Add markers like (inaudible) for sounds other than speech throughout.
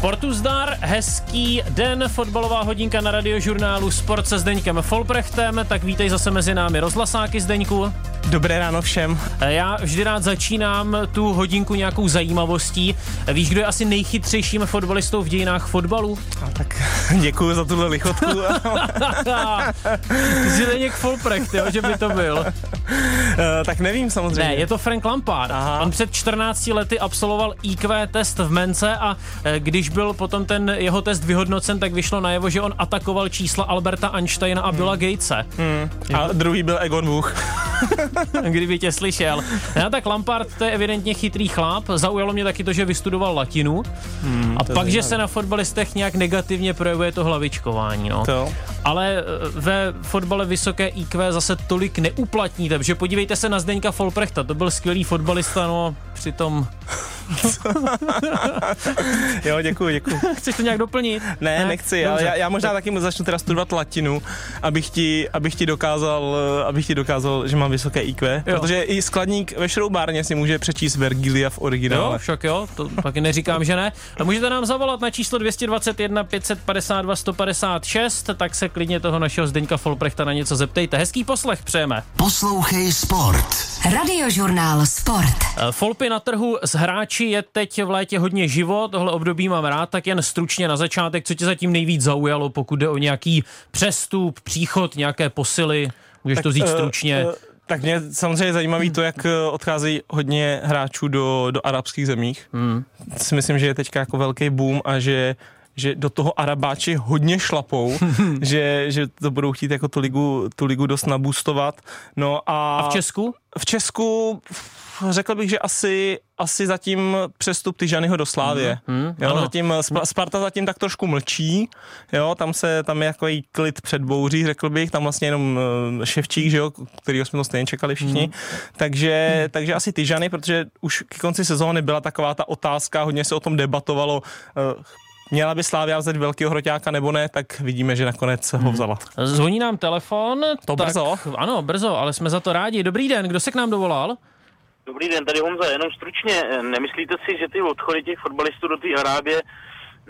Sportu zdar, hezký den, fotbalová hodinka na radiožurnálu Sport se Zdeňkem Folprechtem, tak vítej zase mezi námi rozhlasáky Zdeňku. Dobré ráno všem. Já vždy rád začínám tu hodinku nějakou zajímavostí. Víš, kdo je asi nejchytřejším fotbalistou v dějinách fotbalu? A tak (laughs) děkuji za tuhle lichotku. (laughs) (laughs) Zdeněk Folprecht, jo, že by to byl. Uh, tak nevím samozřejmě. Ne, je to Frank Lampard. Aha. On před 14 lety absolvoval IQ test v Mence a eh, když byl potom ten jeho test vyhodnocen, tak vyšlo najevo, že on atakoval čísla Alberta Einsteina a Billa hmm. Gatese. Hmm. A druhý byl Egon Buch. (laughs) Kdyby tě slyšel. No tak Lampard, to je evidentně chytrý chlap. Zaujalo mě taky to, že vystudoval latinu. Hmm, a pak, že se na fotbalistech nějak negativně projevuje to hlavičkování. No. To. Ale eh, ve fotbale vysoké IQ zase tolik neuplatníte, protože podívejte se na Zdeňka Folprechta, to byl skvělý fotbalista, no přitom (laughs) jo, děkuji, děkuji. (laughs) Chceš to nějak doplnit? Ne, ne? nechci, ale já, já možná taky začnu teda studovat latinu, abych ti, abych ti dokázal, abych ti dokázal, že mám vysoké IQ, jo. protože i skladník ve šroubárně si může přečíst Vergilia v originále. Jo, však jo, to pak neříkám, že ne. A můžete nám zavolat na číslo 221 552 156, tak se klidně toho našeho Zdeňka Folprechta na něco zeptejte. Hezký poslech přejeme. Poslouchej Sport. Radiožurnál Sport. Folpy na trhu s hráči je teď v létě hodně živo, tohle období mám rád, tak jen stručně na začátek, co tě zatím nejvíc zaujalo, pokud jde o nějaký přestup, příchod, nějaké posily, můžeš tak, to říct uh, stručně. Uh, tak mě samozřejmě zajímavý to, jak eh, odcházejí hodně hráčů do, do arabských zemích. Hmm. Si myslím, že je teďka jako velký boom a že že do toho Arabáči hodně šlapou, (laughs) že, že to budou chtít jako tu ligu, tu ligu dost nabůstovat. No a, a v Česku? V Česku řekl bych, že asi, asi zatím přestup Tyžanyho do Slávě. Mm, mm, jo, zatím, Sparta zatím tak trošku mlčí, jo, tam se, tam je jako klid před bouří, řekl bych, tam vlastně jenom eh, Ševčík, že jo, kterýho jsme to stejně čekali všichni, mm. takže, mm. takže asi Tyžany, protože už k konci sezóny byla taková ta otázka, hodně se o tom debatovalo, eh, Měla by Slávia vzít velkého hroťáka nebo ne, tak vidíme, že nakonec hmm. ho vzala. Zvoní nám telefon. To tak, brzo? Ano, brzo, ale jsme za to rádi. Dobrý den, kdo se k nám dovolal? Dobrý den, tady Honza, jenom stručně. Nemyslíte si, že ty odchody těch fotbalistů do té Arábie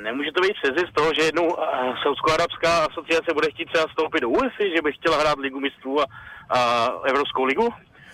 Nemůže to být z toho, že jednou Saudsko-arabská asociace bude chtít třeba vstoupit do UEFI, že by chtěla hrát ligu mistrů a, a Evropskou ligu?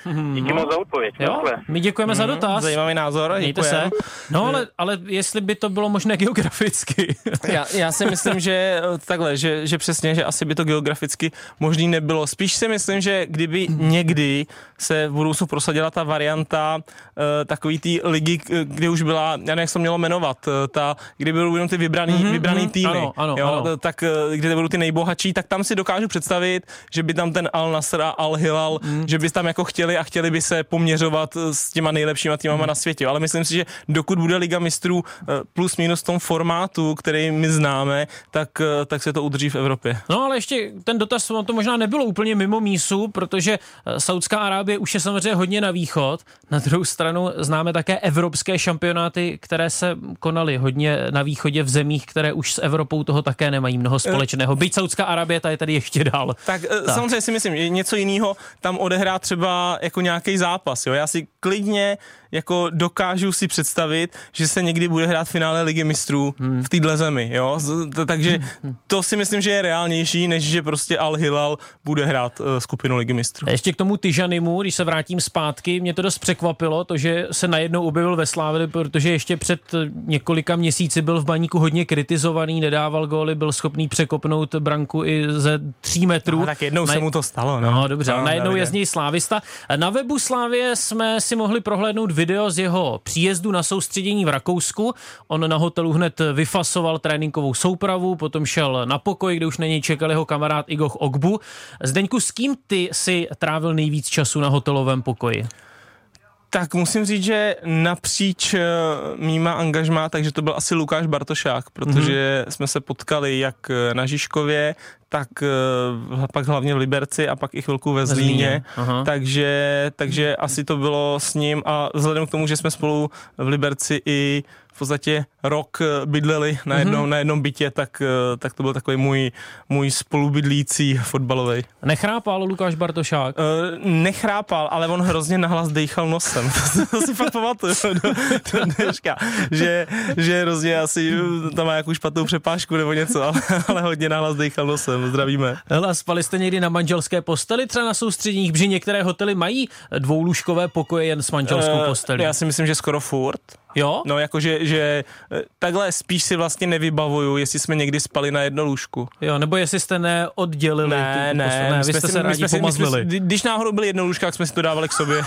Mhm. Díky moc za odpověď. Jo? My děkujeme mm, za mhm. dotaz. Zajímavý názor. Mějte se. No ale, ale jestli by to bylo možné geograficky. (laughs) já, já si myslím, že takhle, že, že přesně, že asi by to geograficky možný nebylo. Spíš si myslím, že kdyby někdy se v budoucnu prosadila ta varianta uh, takový té ligy, kde už byla, já nevím, jak se to mělo jmenovat, uh, ta, kde budou jenom ty vybraný, mm-hmm, vybraný týmy, ano, ano, jo, ano. tak uh, kde budou ty nejbohatší, tak tam si dokážu představit, že by tam ten Al Nasr a Al Hilal, mm. že by tam jako chtěli a chtěli by se poměřovat s těma nejlepšíma týmama hmm. na světě. Ale myslím si, že dokud bude Liga mistrů eh, plus minus v tom formátu, který my známe, tak, eh, tak se to udrží v Evropě. No ale ještě ten dotaz, to možná nebylo úplně mimo mísu, protože eh, Saudská Arábie už je samozřejmě hodně na východ. Na druhou stranu známe také evropské šampionáty, které se konaly hodně na východě v zemích, které už s Evropou toho také nemají mnoho společného. Byť Saudská Arábie ta je tady ještě dál. Tak, tak. samozřejmě si myslím, že něco jiného tam odehrát třeba jako nějaký zápas. Jo? Já si klidně jako dokážu si představit, že se někdy bude hrát finále ligy mistrů hmm. v téhle zemi, jo, takže to si myslím, že je reálnější, než že prostě Al Hilal bude hrát uh, skupinu ligy mistrů. Ještě k tomu Tyžanimu, když se vrátím zpátky, mě to dost překvapilo, to, že se najednou objevil ve Slávě, protože ještě před několika měsíci byl v baníku hodně kritizovaný, nedával góly, byl schopný překopnout branku i ze tří metrů. No, tak jednou Na... se mu to stalo. No, no dobře, no, najednou je z něj slávista. Na webu Slávě jsme si mohli prohlédnout video z jeho příjezdu na soustředění v Rakousku. On na hotelu hned vyfasoval tréninkovou soupravu, potom šel na pokoj, kde už na něj čekal jeho kamarád Igoch Ogbu. Zdeňku, s kým ty si trávil nejvíc času na hotelovém pokoji? Tak musím říct, že napříč eh, mýma angažmá, takže to byl asi Lukáš Bartošák, protože mm-hmm. jsme se potkali jak eh, na Žižkově, tak uh, pak hlavně v Liberci a pak i chvilku ve Zlíně, takže, takže asi to bylo s ním a vzhledem k tomu, že jsme spolu v Liberci i v podstatě rok eh, bydleli na jednom, mm-hmm. na jednom bytě, tak, eh, tak to byl takový můj, můj spolubydlící fotbalový. Nechrápal Lukáš Bartošák? Uh, nechrápal, ale on hrozně nahlas dejchal nosem. (laughs) to si fakt pamatuju do, do dneška, že, že hrozně asi tam má nějakou špatnou přepážku nebo něco, ale, ale hodně nahlas dejchal nosem. Zdravíme. Hele, spali jste někdy na manželské posteli třeba na soustředních, protože některé hotely mají dvoulůžkové pokoje jen s manželskou postelí? Uh, já si myslím, že skoro furt. Jo? No, jakože že eh, takhle spíš si vlastně nevybavuju, jestli jsme někdy spali na jedno lůžku. Jo, nebo jestli jste neoddělili. Ne, tu, ne, ne, vy jste si, se rádi jsme pomazlili. Si, když náhodou byly jedno lůžka, tak jsme si to dávali k sobě.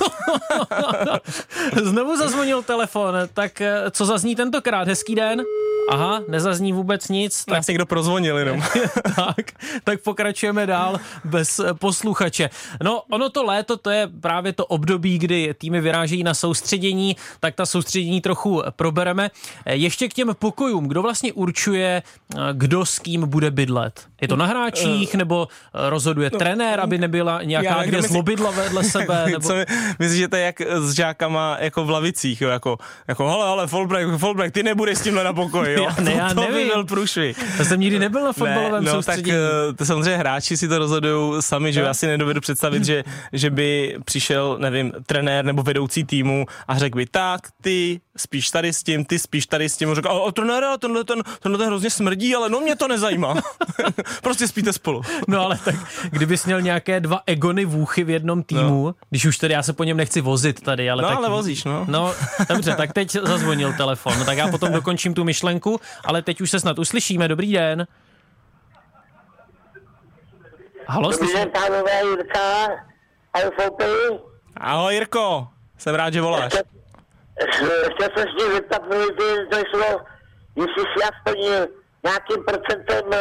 (laughs) Znovu zazvonil telefon, tak eh, co zazní tentokrát? Hezký den? Aha, nezazní vůbec nic. Tak někdo prozvonil jenom. (laughs) tak, tak pokračujeme dál bez eh, posluchače. No, ono to léto, to je právě to období, kdy týmy vyrážejí na soustředění, tak ta soustředění trochu probereme. Eh, ještě k těm pokojům. Kdo vlastně určuje, eh, kdo s kým bude bydlet? Je to na hráčích, nebo rozhoduje no, trenér, aby nebyla nějaká kde zlobydla vedle (laughs) sebe? Nebo... Co, myslím, že to je jak s žákama jako v lavicích, jo, jako, jako hele, ale Folbrek, Folbrek, ty nebudeš s tímhle na pokoji, jo? Já, ne, já to nevím. by byl průšvih. Já jsem nikdy nebyl na fotbalovém ne, no, soustředění. Tak eh, to samozřejmě hráči si to rozhodují sami, že já si nedovedu představit, že, že by přišel, nevím, trenér nebo vedoucí týmu a řekl by, tak ty spíš tady s tím, ty spíš tady s tím. Řekl, a trenér, tenhle ten, tenhle ten hrozně smrdí, ale no mě to nezajímá. (laughs) prostě spíte spolu. no ale tak, kdybys měl nějaké dva egony vůchy v jednom týmu, no. když už tedy já se po něm nechci vozit tady, ale no, tak... ale vozíš, no. No, dobře, tak teď zazvonil telefon, no, tak já potom dokončím tu myšlenku, ale teď už se snad uslyšíme. Dobrý den. Halo, Dobrý den, pánové, Jirka. Ahoj, Ahoj, Jirko. Jsem rád, že voláš. Chtěl jsem se zeptat, to šlo, jestli si aspoň nějakým procentem uh,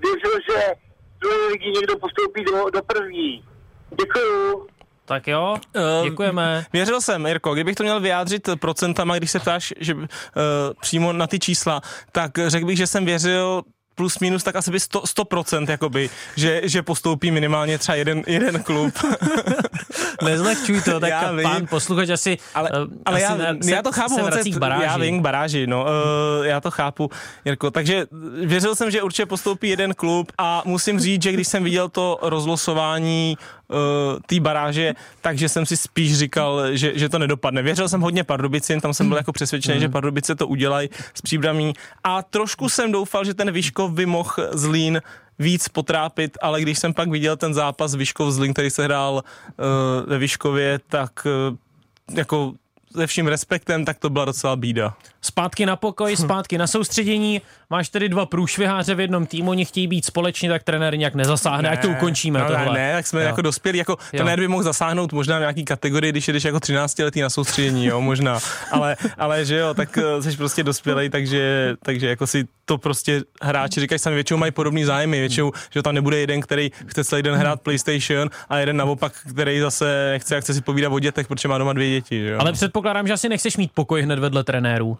věřil, že druhé lidi někdo postoupí do, do první. Děkuju. Tak jo, děkujeme. Uh, věřil jsem, Jirko, kdybych to měl vyjádřit procentama, když se ptáš že, uh, přímo na ty čísla, tak řekl bych, že jsem věřil plus minus tak asi by 100%, 100% jakoby, že, že postoupí minimálně třeba jeden, jeden klub. (laughs) Nezlehčuj to, tak já pán vím. posluchač asi Ale, ale asi já, se, já to chápu, se k baráži. já vím, k baráži, no, uh, já to chápu, Jirko, takže věřil jsem, že určitě postoupí jeden klub a musím říct, že když jsem viděl to rozlosování uh, té baráže, takže jsem si spíš říkal, že, že to nedopadne. Věřil jsem hodně Pardubicin, tam jsem byl jako přesvědčený, mm. že Pardubice to udělají s příbramí a trošku jsem doufal, že ten Vyškov by mohl Zlín víc potrápit, ale když jsem pak viděl ten zápas Vyškov Zlín, který se hrál uh, ve Vyškově, tak uh, jako se vším respektem, tak to byla docela bída. Zpátky na pokoj, zpátky na soustředění. Máš tedy dva průšviháře v jednom týmu, oni chtějí být společně, tak trenér nějak nezasáhne, ne, ať to ukončíme. No, tohle. Ne, tak jsme jo. jako dospěli, jako jo. trenér by mohl zasáhnout možná v nějaký kategorii, když jdeš jako 13 letý na soustředění, jo, možná. Ale, ale že jo, tak eh, jsi prostě dospělý, takže, takže jako si to prostě hráči říkají sami, většinou mají podobný zájmy, většinou, že tam nebude jeden, který chce celý den hrát PlayStation a jeden naopak, který zase nechce, jak chce si povídat o dětech, protože má doma dvě děti. Že jo? Ale předpokládám, že asi nechceš mít pokoj hned vedle trenérů.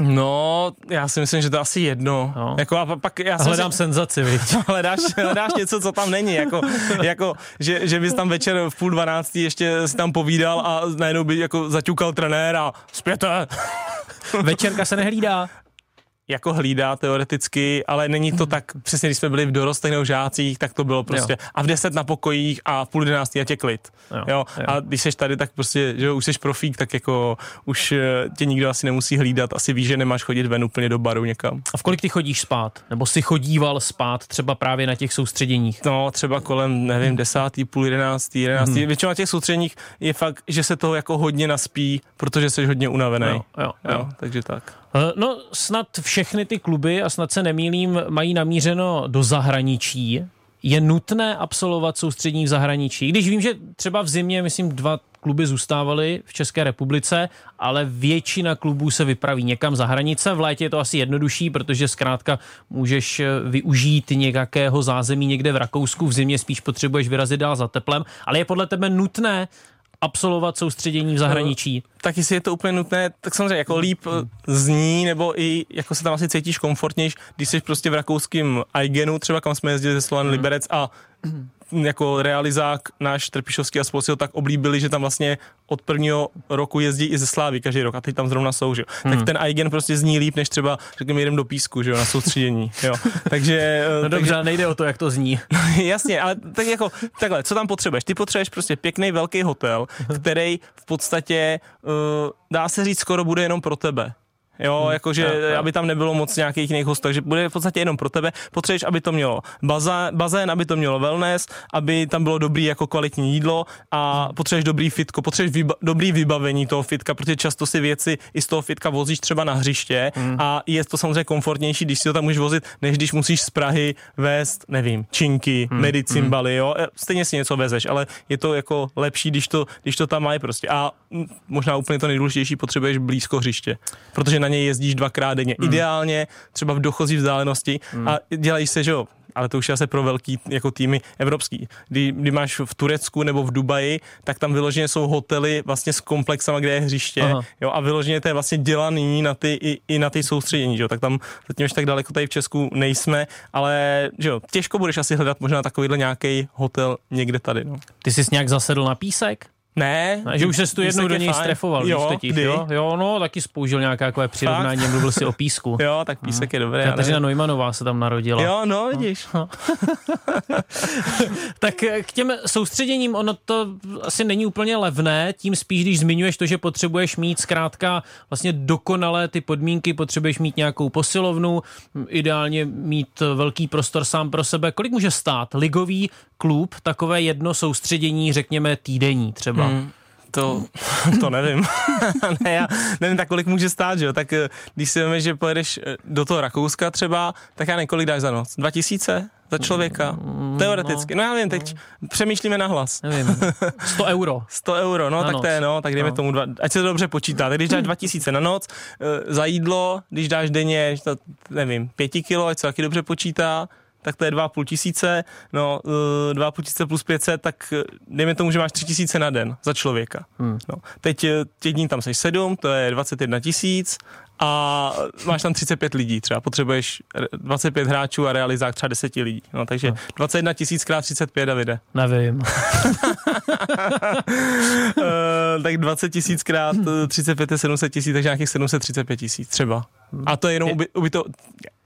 No, já si myslím, že to asi jedno. No. Jako a pak já a hledám si... senzaci, víš. (laughs) hledáš, hledáš něco, co tam není, jako, jako že, že bys tam večer v půl dvanáctý ještě si tam povídal a najednou by jako zaťukal trenér a zpěte. Večerka se nehlídá jako hlídá teoreticky, ale není to tak, přesně když jsme byli v dorostech nebo žácích, tak to bylo prostě jo. a v deset na pokojích a v půl jedenáctý a tě klid. Jo. Jo. Jo. A když seš tady, tak prostě, že už seš profík, tak jako už eh, tě nikdo asi nemusí hlídat, asi víš, že nemáš chodit ven úplně do baru někam. A v kolik ty chodíš spát? Nebo si chodíval spát třeba právě na těch soustředěních? No, třeba kolem, nevím, desátý, půl jedenáctý, jedenáctý. Hmm. Většinou na těch soustředěních je fakt, že se toho jako hodně naspí, protože jsi hodně unavený. Jo, jo, jo. jo takže tak. Eh, no, snad všechny ty kluby, a snad se nemýlím, mají namířeno do zahraničí. Je nutné absolvovat soustřední v zahraničí. Když vím, že třeba v zimě, myslím, dva kluby zůstávaly v České republice, ale většina klubů se vypraví někam za hranice. V létě je to asi jednodušší, protože zkrátka můžeš eh, využít nějakého zázemí někde v Rakousku, v zimě spíš potřebuješ vyrazit dál za teplem, ale je podle tebe nutné absolvovat soustředění v zahraničí? No, tak jestli je to úplně nutné, tak samozřejmě jako líp zní, nebo i jako se tam asi cítíš komfortnější, když jsi prostě v rakouském Aigenu, třeba kam jsme jezdili ze Slovan. Liberec a jako realizák náš Trpišovský a spolu si ho tak oblíbili, že tam vlastně od prvního roku jezdí i ze Slávy každý rok a teď tam zrovna jsou, že? Hmm. tak ten Aigen prostě zní líp, než třeba řekněme jdem do písku, že jo, na soustředění, jo. (laughs) takže... No dobře, takže, nejde o to, jak to zní. (laughs) jasně, ale tak jako, takhle, co tam potřebuješ? Ty potřebuješ prostě pěkný velký hotel, který v podstatě, uh, dá se říct, skoro bude jenom pro tebe. Jo, hmm. jakože, ja, ja. aby tam nebylo moc nějakých jiných hostů, takže bude v podstatě jenom pro tebe. Potřebuješ, aby to mělo bazén, bazén, aby to mělo wellness, aby tam bylo dobrý jako kvalitní jídlo a potřebuješ dobrý fitko, potřebuješ vyba, dobrý vybavení toho fitka, protože často si věci i z toho fitka vozíš třeba na hřiště hmm. a je to samozřejmě komfortnější, když si to tam můžeš vozit, než když musíš z Prahy vést, nevím, činky, hmm. medicimbaly, hmm. jo, e, stejně si něco vezeš, ale je to jako lepší, když to, když to tam mají prostě. A možná úplně to nejdůležitější, potřebuješ blízko hřiště, protože na něj jezdíš dvakrát denně. Hmm. Ideálně třeba v dochozí vzdálenosti hmm. a dělají se, že jo, ale to už je asi pro velký jako týmy evropský. Kdy, kdy máš v Turecku nebo v Dubaji, tak tam vyloženě jsou hotely vlastně s komplexama, kde je hřiště Aha. jo, a vyloženě to je vlastně dělaný na ty, i, i na ty soustředění, že jo, tak tam zatím už tak daleko tady v Česku nejsme, ale že jo, těžko budeš asi hledat možná takovýhle nějaký hotel někde tady. No. Ty jsi nějak zasedl na písek? Ne. A že už se tu jednou do něj strefoval, jo, totiž, jo? Jo, no, taky spoužil nějaké takové přirovnání, mluvil si o písku. (laughs) jo, tak písek je dobré. Kateřina ale... Neumannová se tam narodila. Jo, no, vidíš. No. (laughs) tak k těm soustředěním, ono to asi není úplně levné, tím spíš, když zmiňuješ to, že potřebuješ mít zkrátka vlastně dokonalé ty podmínky, potřebuješ mít nějakou posilovnu, ideálně mít velký prostor sám pro sebe. Kolik může stát ligový klub takové jedno soustředění, řekněme týdenní třeba? Hmm. To, (laughs) to nevím. (laughs) ne, já nevím, tak kolik může stát, že jo? Tak eh, když si víme, že pojedeš eh, do toho Rakouska třeba, tak já nevím, kolik dáš za noc? 2000 za člověka? Mm, Teoreticky. No, no já nevím, teď přemýšlíme na hlas. Nevím. (laughs) 100 euro. 100 euro, no na tak noc. to je, no, tak dejme no. tomu, dva, ať se to dobře počítá. Tak když dáš 2000 na noc, eh, za jídlo, když dáš denně, to, nevím, 5 kilo, ať se taky dobře počítá, tak to je 2,5 tisíce, no 2,5 eh, tisíce plus 500, tak eh, dejme tomu, že máš 3 tisíce na den za člověka. Hmm. No. Teď eh, těch dní tam seš 7, to je 21 tisíc a máš tam 35 lidí třeba, potřebuješ 25 hráčů a realizák třeba 10 lidí, no takže no. 21 tisíc krát 35, Davide. Nevím. tak 20 tisíc krát 35 je 700 tisíc, takže nějakých 735 tisíc třeba. A to je jenom uby, uby to,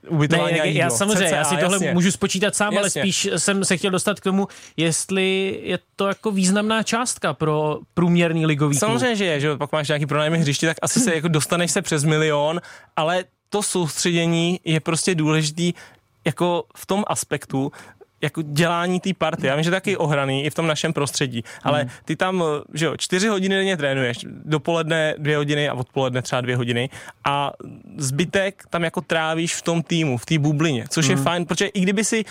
ubytování ne, a jídlo. Já samozřejmě, já si tohle jasně. můžu spočítat sám, jasně. ale spíš jsem se chtěl dostat k tomu, jestli je to jako významná částka pro průměrný ligový Samozřejmě, klub. že je, že pak máš nějaký pronájmy hřiště, tak asi se (laughs) jako dostaneš se přes milion, ale to soustředění je prostě důležitý jako v tom aspektu, jako dělání té party. Já vím, že taky ohraný i v tom našem prostředí, ale hmm. ty tam, že jo, čtyři hodiny denně trénuješ, dopoledne dvě hodiny a odpoledne třeba dvě hodiny a zbytek tam jako trávíš v tom týmu, v té bublině, což hmm. je fajn, protože i kdyby si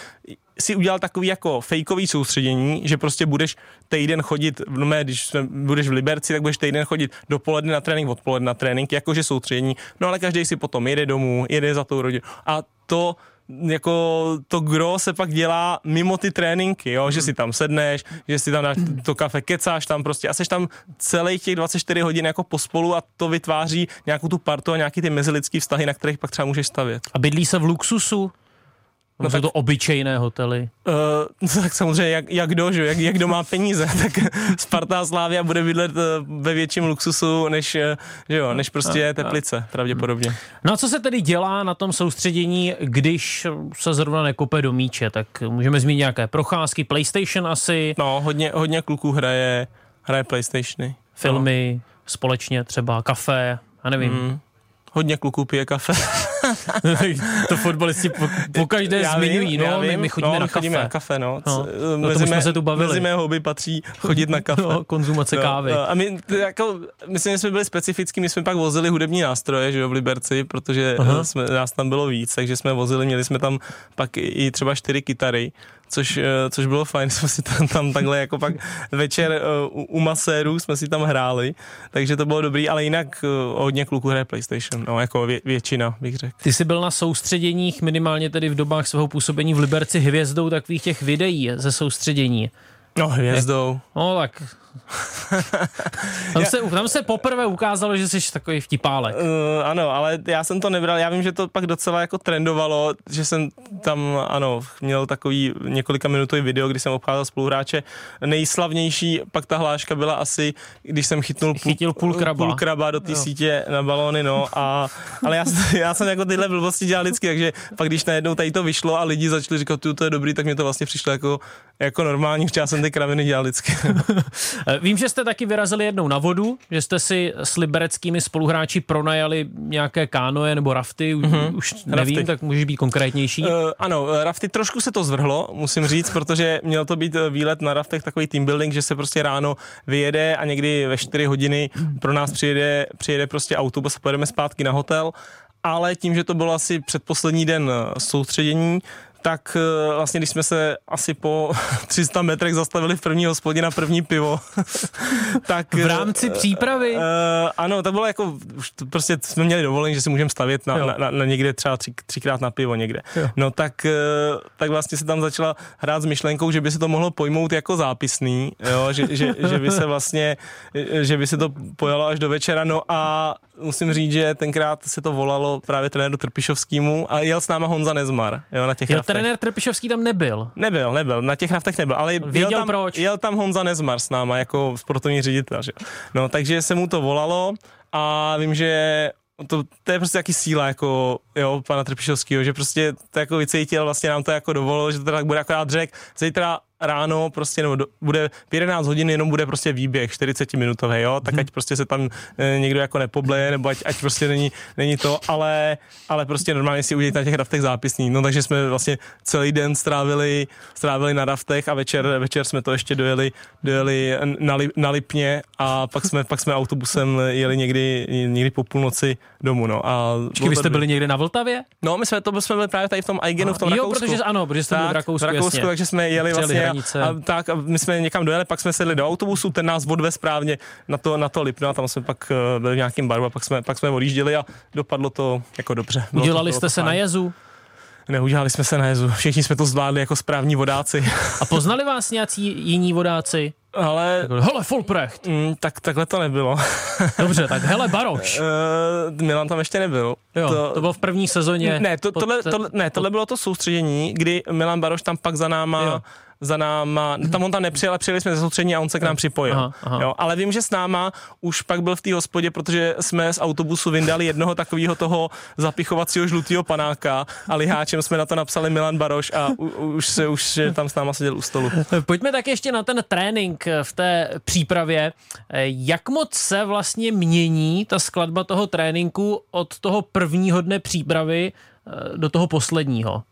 si udělal takový jako fejkový soustředění, že prostě budeš týden chodit, no mé, když budeš v Liberci, tak budeš týden chodit dopoledne na trénink, odpoledne na trénink, jakože soustředění, no ale každý si potom jede domů, jede za tou rodinou a to jako to gro se pak dělá mimo ty tréninky, jo? že si tam sedneš, že si tam dáš to kafe, kecáš tam prostě a seš tam celých těch 24 hodin jako pospolu a to vytváří nějakou tu partu a nějaký ty mezilidský vztahy, na kterých pak třeba můžeš stavět. A bydlí se v luxusu? No jsou tak, to obyčejné hotely? Uh, tak samozřejmě, jak, jak kdo, že? Jak, jak kdo má peníze, (laughs) tak Sparta Slávia bude bydlet eh, ve větším luxusu, než, eh, že jo, než prostě a, Teplice, a, pravděpodobně. No a co se tedy dělá na tom soustředění, když se zrovna nekope do míče? Tak můžeme zmínit nějaké procházky, PlayStation asi? No, hodně, hodně kluků hraje, hraje PlayStationy. Filmy, no. společně třeba kafe, já nevím. Mm, hodně kluků pije kafe. (laughs) (laughs) to fotbalisti po, po každé já zmiňují, vím, no, vím, my, my chodíme no, na kafe. na kafe, no. no. no mezi, mé, se tu bavili. mezi mé hobby patří chodit na kafe. (laughs) no, konzumace no, kávy. No, a my, jako, myslím, že jsme byli specifický, my jsme pak vozili hudební nástroje, že jo, v Liberci, protože jsme, nás tam bylo víc, takže jsme vozili, měli jsme tam pak i třeba čtyři kytary, což, eh, což bylo fajn, (laughs) jsme si tam, tam takhle jako pak večer eh, u, u masérů jsme si tam hráli, takže to bylo dobrý, ale jinak eh, hodně kluků hraje PlayStation, no, jako vě, většina bych řekl. Ty jsi byl na soustředěních minimálně tedy v dobách svého působení v Liberci hvězdou takových těch videí ze soustředění. No, hvězdou. No, tak (laughs) tam, se, tam se poprvé ukázalo, že jsi takový vtipálek. Uh, ano, ale já jsem to nebral, já vím, že to pak docela jako trendovalo, že jsem tam, ano, měl takový několika minutový video, kdy jsem obcházel spoluhráče. Nejslavnější pak ta hláška byla asi, když jsem chytnul půl, Chytil půl kraba, půl kraba do té sítě na balony, no, a, ale já, já jsem jako tyhle blbosti dělal vždycky, takže pak když najednou tady to vyšlo a lidi začali říkat, to je dobrý, tak mě to vlastně přišlo jako, jako normální, já jsem ty kraviny dělal vždycky. (laughs) Vím, že jste taky vyrazili jednou na vodu, že jste si s libereckými spoluhráči pronajali nějaké kánoje nebo rafty, mm-hmm. už nevím, rafty. tak můžeš být konkrétnější. Uh, ano, eh, rafty trošku se to zvrhlo, musím říct, protože měl to být eh, výlet na raftech takový team building, že se prostě ráno vyjede a někdy ve 4 hodiny pro nás přijede, přijede prostě autobus a pojedeme zpátky na hotel ale tím, že to bylo asi předposlední den soustředění, tak eh, vlastně, když jsme se asi po (laughs) 300 metrech zastavili v první hospodě na první pivo, (laughs) tak... V rámci uh, přípravy? Uh, ano, to bylo jako, už to prostě jsme měli dovolení, že si můžeme stavět na, na, na, na někde třeba tři, třikrát na pivo někde. Jo. No tak, tak vlastně se tam začala hrát s myšlenkou, že by se to mohlo pojmout jako zápisný, jo, že, že, že by se vlastně, že by se to pojalo až do večera, no a musím říct, že tenkrát se to volalo právě trenéru Trpišovskému a jel s náma Honza Nezmar, jo, na těch jo, trenér Trpišovský tam nebyl. Nebyl, nebyl, na těch raftech nebyl, ale Věděl jel tam, proč. jel tam Honza Nezmar s náma jako sportovní ředitel, že? No, takže se mu to volalo a vím, že to, to je prostě jaký síla, jako, jo, pana Trpišovského, že prostě to jako vycítil, vlastně nám to jako dovolil, že to tak bude akorát řek, zítra ráno prostě, nebo do, bude v 11 hodin jenom bude prostě výběh 40 minutový, jo, tak hmm. ať prostě se tam e, někdo jako nepobleje, nebo ať, ať prostě není, není to, ale, ale prostě normálně si udělat na těch raftech zápisní, no takže jsme vlastně celý den strávili, strávili na raftech a večer, večer jsme to ještě dojeli, dojeli na, li, na Lipně a pak jsme, pak jsme autobusem jeli někdy, někdy po půlnoci domů, no. A Počkej, vy jste byli někde na Vltavě? No, my jsme to jsme byli právě tady v tom Aigenu, v tom jo, Rakousku. protože ano, protože jste byli v Rakousku, v Rakousku takže jsme jeli vlastně hranice. A, a, tak, a my jsme někam dojeli, pak jsme sedli do autobusu, ten nás odvez správně na to, na to Lipno a tam jsme pak uh, byli v nějakém baru a pak jsme, pak jsme odjížděli a dopadlo to jako dobře. Bylo Udělali to, jste to se fajn. na jezu? Neudělali jsme se na jezu, všichni jsme to zvládli jako správní vodáci. A poznali vás nějací jiní vodáci? Ale... hele, Folprecht. Mm, tak takhle to nebylo. (laughs) Dobře, tak hele, Baroš. Uh, Milan tam ještě nebyl. Jo, to, to bylo v první sezóně. Ne, to, tohle, tohle, ne, tohle bylo to soustředění, kdy Milan Baroš tam pak za náma jo za náma, tam on tam nepřijel, ale přijeli jsme ze soustřední a on se k nám připojil. Aha, aha. Jo, ale vím, že s náma už pak byl v té hospodě, protože jsme z autobusu vyndali jednoho takového toho zapichovacího žlutého panáka a liháčem jsme na to napsali Milan Baroš a u, už se už tam s náma seděl u stolu. Pojďme tak ještě na ten trénink v té přípravě. Jak moc se vlastně mění ta skladba toho tréninku od toho prvního dne přípravy eh, do toho posledního?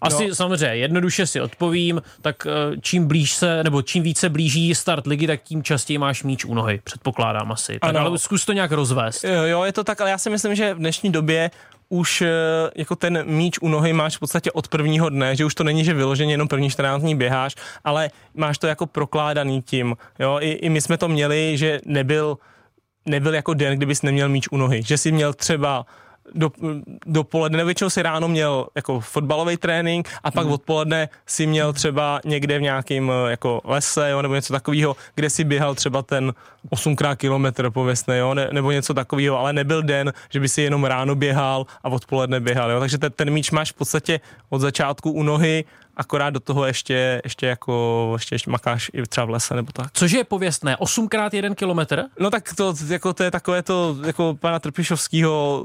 Asi no. samozřejmě, jednoduše si odpovím, tak eh, čím blíž se, nebo čím více blíží start ligy, tak tím častěji máš míč u nohy, předpokládám asi. Tak, ano. ale zkus to nějak rozvést. Jo, je to tak, ale já si myslím, že v dnešní době už eh, jako ten míč u nohy máš v podstatě od prvního dne, že už to není, že vyloženě jenom první 14 dní běháš, ale máš to jako prokládaný tím. Jo, i, i my jsme to měli, že nebyl, nebyl jako den, kdybys neměl míč u nohy, že si měl třeba do, dopoledne, většinou si ráno měl jako fotbalový trénink a pak hmm. odpoledne si měl třeba někde v nějakém eh, jako lese, jo, nebo něco takového, kde si běhal třeba ten 8x kilometr pověstne, jo, ne, nebo něco takového, ale nebyl den, že by si jenom ráno běhal a odpoledne běhal, jo, takže ten, ten míč máš v podstatě od začátku u nohy akorát do toho ještě, ještě jako, ještě, ještě makáš i třeba v lese nebo tak. Což je pověstné? 8 krát 1 kilometr? No tak to, jako, to je takové to, jako pana Trpišovského,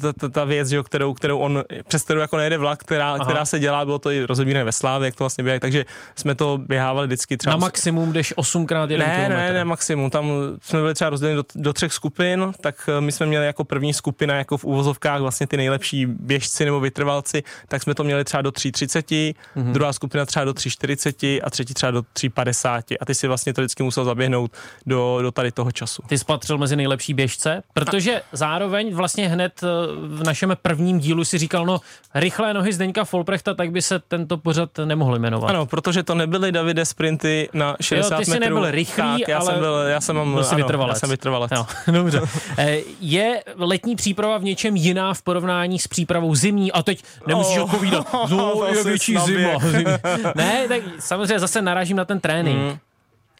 ta, ta, ta, věc, jo, kterou, kterou on, přes kterou jako nejde vlak, která, která se dělá, bylo to i rozebírané ve Slávě, jak to vlastně běhají, takže jsme to běhávali vždycky třeba. Na maximum jdeš 8 krát 1 ne, kilometr? Ne, ne, maximum, tam jsme byli třeba rozděleni do, do třech skupin, tak my jsme měli jako první skupina jako v úvozovkách vlastně ty nejlepší běžci nebo vytrvalci, tak jsme to měli třeba do 3.30, mm-hmm. druhá skupina třeba do 3,40 a třetí třeba do 3,50 a ty si vlastně to vždycky musel zaběhnout do, do tady toho času. Ty spatřil mezi nejlepší běžce, protože a... zároveň vlastně hned eh, v našem prvním dílu si říkal, no rychlé nohy Zdeňka Folprechta, tak by se tento pořad nemohl jmenovat. Ano, protože to nebyly Davide sprinty na 60 jo, ty jsi nebyl rychlý, tak, já ale jsem byl, já jsem, mám, byl ano, vytrvalec. Já jsem vytrvalec. Jo, (laughs) dobře. Eh, je letní příprava v něčem jiná v porovnání s přípravou zimní? A teď nemusíš oh, odpovídat, (laughs) no, je větší zima. (laughs) ne, tak samozřejmě zase narážím na ten trénink. Mm.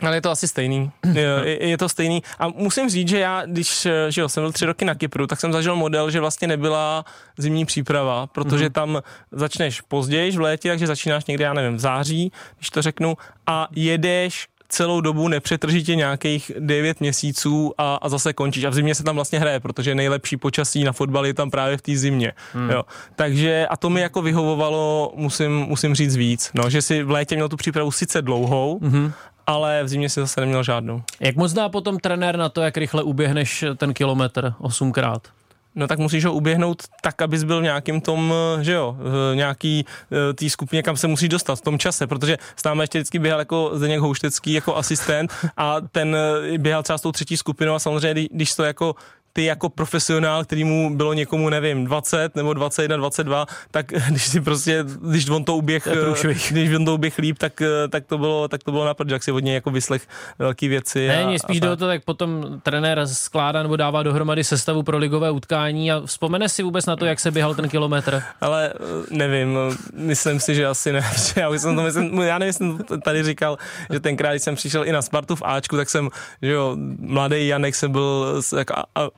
Ale je to asi stejný. (clears throat) Je, je to stejný. A musím říct, že já, když že jo, jsem byl tři roky na Kypru, tak jsem zažil model, že vlastně nebyla zimní příprava, protože mm-hmm. tam začneš později v létě, takže začínáš někde, já nevím, v září, když to řeknu, a jedeš celou dobu nepřetržitě nějakých 9 měsíců a, a zase končíš. A v zimě se tam vlastně hraje, protože nejlepší počasí na fotbal je tam právě v té zimě. Hmm. Jo. Takže a to mi jako vyhovovalo, musím, musím říct víc, no, že si v létě měl tu přípravu sice dlouhou, hmm ale v zimě si zase neměl žádnou. Jak moc dá potom trenér na to, jak rychle uběhneš ten kilometr osmkrát? No tak musíš ho uběhnout tak, abys byl v nějakým tom, že jo, nějaký eh, té skupině, kam se musí dostat v tom čase, protože s námi ještě vždycky běhal jako Zdeněk Houštecký jako asistent a ten eh, běhal třeba s tou třetí skupinou a samozřejmě, když to jako ty jako profesionál, který mu bylo někomu, nevím, 20 nebo 21, 22, tak (laughs) když si prostě, když on to uběh, (laughs) když on to uběh líp, tak, tak to bylo, tak to bylo naprd, jak si od něj jako vyslech velké věci. Ne, a, spíš do to, tak potom trenér skládá nebo dává dohromady sestavu pro ligové utkání a vzpomene si vůbec na to, jak se běhal ten kilometr? Ale nevím, myslím si, že asi ne. (laughs) Já, jsem to myslím, já nevím, jsem tady říkal, že tenkrát, když jsem přišel i na Spartu v Ačku, tak jsem, že jo, mladý Janek jsem byl jako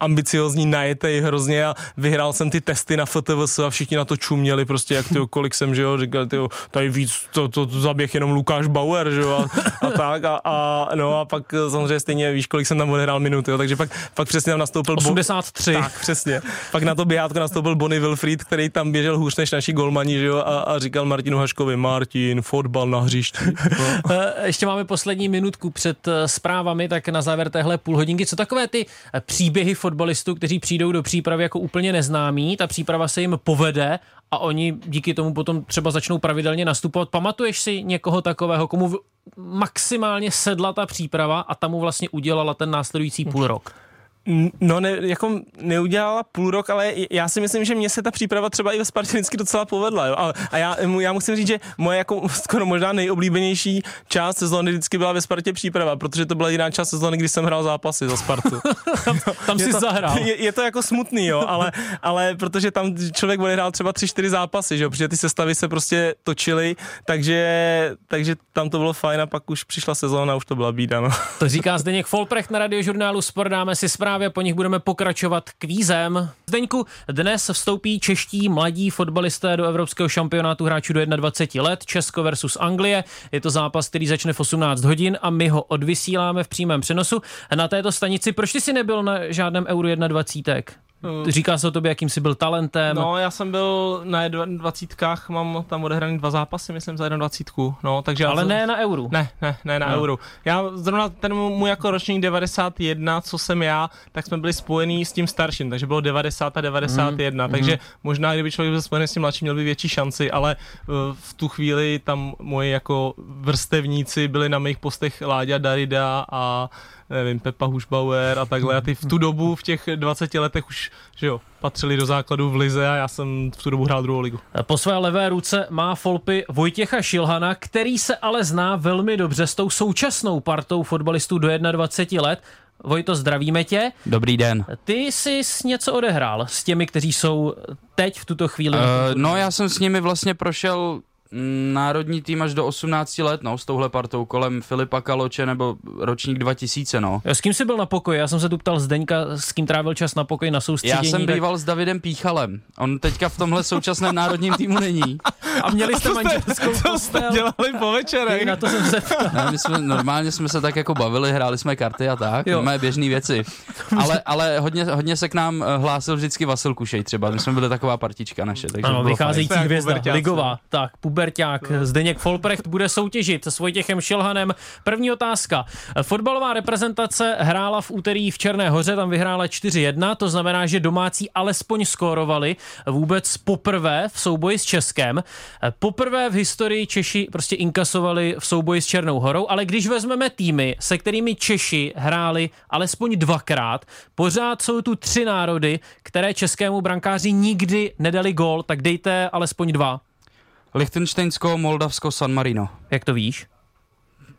ambiciozní, najetej hrozně a vyhrál jsem ty testy na FTVS a všichni na to čuměli prostě, jak tyjo, kolik jsem, že jo, říkal, tyjo, tady víc, to, to, to zaběh jenom Lukáš Bauer, že jo, a, a tak a, a, no a pak samozřejmě stejně víš, kolik jsem tam odehrál minut, jo, takže pak, pak přesně tam nastoupil... 83. Bo- tak, přesně. Pak na to běhátko nastoupil Bonnie Wilfried, který tam běžel hůř než naši golmani, že jo, a, a říkal Martinu Haškovi, Martin, fotbal na hřišti. (laughs) No. Ještě máme poslední minutku před eh, zprávami, tak na závěr téhle půl hodinky. Co takové ty eh, příběhy fotbalistů, kteří přijdou do přípravy jako úplně neznámí, ta příprava se jim povede a oni díky tomu potom třeba začnou pravidelně nastupovat. Pamatuješ si někoho takového, komu maximálně sedla ta příprava a tam mu vlastně udělala ten následující půl rok? No, ne, jako neudělala půl rok, ale já si myslím, že mě se ta příprava třeba i ve Spartě vždycky docela povedla. Jo? A, a já, já, musím říct, že moje jako (laughs) skoro možná nejoblíbenější část sezóny vždycky byla ve Spartě příprava, protože to byla jediná část sezóny, kdy jsem hrál zápasy za Spartu. (laughs) tam to, zahrál. Je, je, to jako smutný, jo, ale, ale protože tam člověk odehrál třeba tři, čtyři zápasy, že jo, protože ty sestavy se prostě točily, takže, takže tam to bylo fajn a pak už přišla sezóna a už to byla bída. No. To říká Zdeněk Folprecht na radiožurnálu Sport, dáme si zprávy právě po nich budeme pokračovat kvízem. Zdeňku, dnes vstoupí čeští mladí fotbalisté do Evropského šampionátu hráčů do 21 let, Česko versus Anglie. Je to zápas, který začne v 18 hodin a my ho odvysíláme v přímém přenosu. Na této stanici, proč ty jsi nebyl na žádném Euro 21? Eh, Říká se o tobě, jakým jsi byl talentem. No, já jsem byl na 21, mám tam odehraný dva zápasy, myslím, za 21. No, takže Ale jsem... ne na euru. Ne, ne, ne na no. euru. Já zrovna ten můj jako ročník 91, co jsem já, tak jsme byli spojení s tím starším, takže bylo 90 a 91, mm, takže mm. možná, kdyby člověk byl spojený s tím mladším, měl by větší šanci, ale uh, v tu chvíli tam moji jako vrstevníci byli na mých postech Láďa Darida a nevím, Pepa Hušbauer a takhle. A ty v tu dobu, v těch 20 letech už, že jo, patřili do základu v Lize a já jsem v tu dobu hrál druhou ligu. Po své levé ruce má Folpy Vojtěcha Šilhana, který se ale zná velmi dobře s tou současnou partou fotbalistů do 21 let. Vojto, zdravíme tě. Dobrý den. Ty jsi něco odehrál s těmi, kteří jsou teď v tuto chvíli? Uh, no já jsem s nimi vlastně prošel národní tým až do 18 let, no, s touhle partou kolem Filipa Kaloče nebo ročník 2000, no. S kým jsi byl na pokoji? Já jsem se tu ptal Zdeňka, s kým trávil čas na pokoji na soustředění. Já jsem tak... býval s Davidem Píchalem. On teďka v tomhle současném národním týmu není. A měli jste (laughs) manželskou postel? dělali po večerech. Na to jsem se ne, my jsme, normálně jsme se tak jako bavili, hráli jsme karty a tak, jo. mé běžné věci. Ale, ale hodně, hodně se k nám eh, hlásil vždycky Vasil Kušej třeba, my jsme byli taková partička naše. Takže ano, vycházející hvězda, ligová. Tak, puberták no. Zdeněk Folprecht bude soutěžit s Vojtěchem Šilhanem. První otázka. Fotbalová reprezentace hrála v úterý v Černé hoře, tam vyhrála 4-1, to znamená, že domácí alespoň skórovali vůbec poprvé v souboji s Českem. Poprvé v historii Češi prostě inkasovali v souboji s Černou horou, ale když vezmeme týmy, se kterými Češi hráli alespoň dvakrát, pořád jsou tu tři národy, které českému brankáři nikdy nedali gól, tak dejte alespoň dva. Lichtensteinsko, Moldavsko, San Marino. Jak to víš?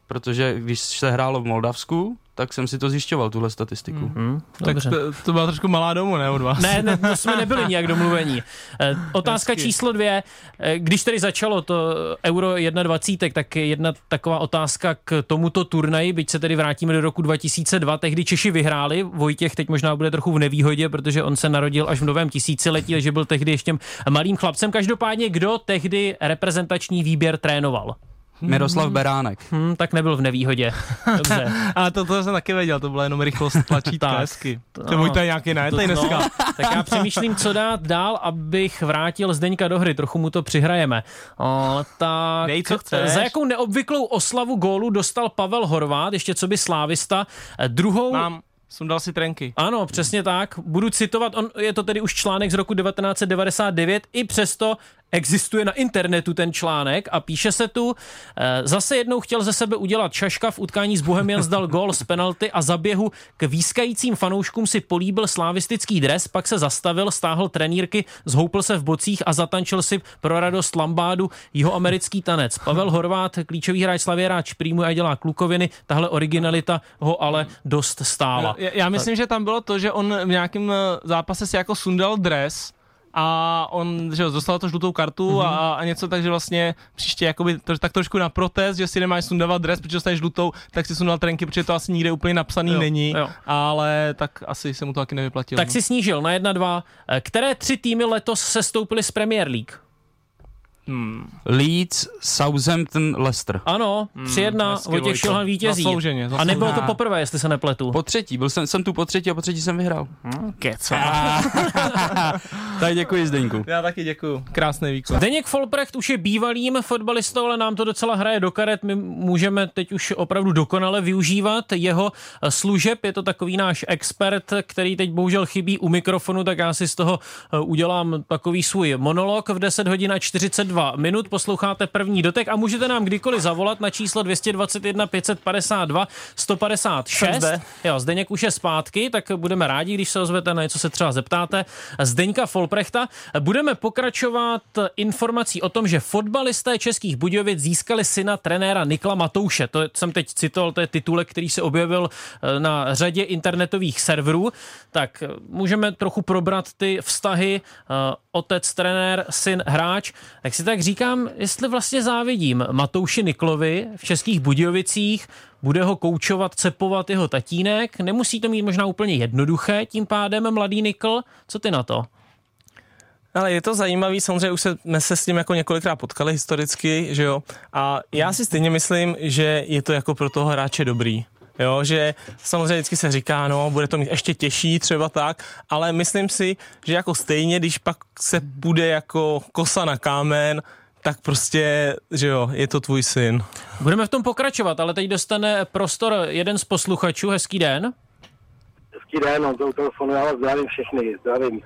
Protože když se hrálo v Moldavsku, tak jsem si to zjišťoval, tuhle statistiku. Mm-hmm. Tak to, to byla trošku malá domů, ne od vás? Ne, ne, to jsme nebyli nijak domluvení. (laughs) Eh, otázka Hezky. číslo dvě. Eh, když tedy začalo to Euro 21, tak jedna taková otázka k tomuto turnaji, byť se tedy vrátíme do roku 2002, tehdy Češi vyhráli, Vojtěch teď možná bude trochu v nevýhodě, protože on se narodil až v novém tisíciletí, takže byl tehdy ještě malým chlapcem. Každopádně, kdo tehdy reprezentační výběr trénoval? Miroslav hmm. Beránek. Hmm, tak nebyl v nevýhodě. (laughs) Dobře. A to, to jsem taky věděl, to byla jenom rychlost tlačítka (laughs) hezky. To, no, to je nějaký najetej dneska. No, tak já přemýšlím, co dát dál, abych vrátil Zdeňka do hry. Trochu mu to přihrajeme. O, tak Dej, co chceš. Za jakou neobvyklou oslavu gólu dostal Pavel Horvát, ještě co by slávista, druhou... Mám. Sundal si trenky. Ano, přesně tak. Budu citovat, on, je to tedy už článek z roku 1999, i přesto Existuje na internetu ten článek a píše se tu, eh, zase jednou chtěl ze sebe udělat Šaška v utkání s Bohemians dal gol z penalty a zaběhu k výskajícím fanouškům si políbil slavistický dres, pak se zastavil, stáhl trenírky, zhoupl se v bocích a zatančil si pro radost lambádu jeho americký tanec. Pavel Horvát, klíčový hráč Slavěráč, prýmuje a dělá klukoviny, tahle originalita ho ale dost stála. Já, já myslím, že tam bylo to, že on v nějakém eh, zápase si jako sundal dres, a on že dostal to žlutou kartu mm-hmm. a, a něco, takže vlastně příště jakoby to, tak trošku na protest, že si nemáš sundávat dres, protože dostaneš žlutou, tak si sundal trenky, protože to asi nikde úplně napsaný jo, není, jo. ale tak asi se mu to taky nevyplatilo. Tak no. si snížil na jedna dva. Které tři týmy letos se stoupily z Premier League? Hmm. Leeds, Southampton, Leicester. Ano, 3-1, hmm, Vojtěch Šilhan vítězí. Zaslouženě, zaslouženě. A nebylo to poprvé, jestli se nepletu. Po třetí, byl jsem, jsem tu po třetí a po třetí jsem vyhrál. Hmm, (laughs) tak děkuji Zdeňku. Já taky děkuji. Krásný výkon. Zdeněk Folprecht už je bývalým fotbalistou, ale nám to docela hraje do karet. My můžeme teď už opravdu dokonale využívat jeho služeb. Je to takový náš expert, který teď bohužel chybí u mikrofonu, tak já si z toho eh, udělám takový svůj monolog v 10 hodin a 42 22 minut, posloucháte první dotek a můžete nám kdykoliv zavolat na číslo 221 552 156. Zde. Jo, Zdeněk už je zpátky, tak budeme rádi, když se ozvete na něco se třeba zeptáte. Zdeňka Folprechta. Budeme pokračovat informací o tom, že fotbalisté českých Budějovic získali syna trenéra Nikla Matouše. To jsem teď citoval, to je titulek, který se objevil eh, na řadě internetových serverů. Tak můžeme trochu probrat ty vztahy eh, otec, trenér, syn, hráč. Tak si tak říkám, jestli vlastně závidím Matouši Niklovi v Českých Budějovicích, bude ho koučovat, cepovat jeho tatínek, nemusí to mít možná úplně jednoduché, tím pádem mladý Nikl, co ty na to? Ale je to zajímavý, samozřejmě už jsme se s tím jako několikrát potkali historicky, že jo, a já si stejně myslím, že je to jako pro toho hráče dobrý. Jo, že samozřejmě vždycky se říká, no, bude to mít ještě těžší, třeba tak, ale myslím si, že jako stejně, když pak se bude jako kosa na kámen, tak prostě, že jo, je to tvůj syn. Budeme v tom pokračovat, ale teď dostane prostor jeden z posluchačů. Hezký den. Hezký den, no, to telefonu, já vás zdravím všechny, zdravím.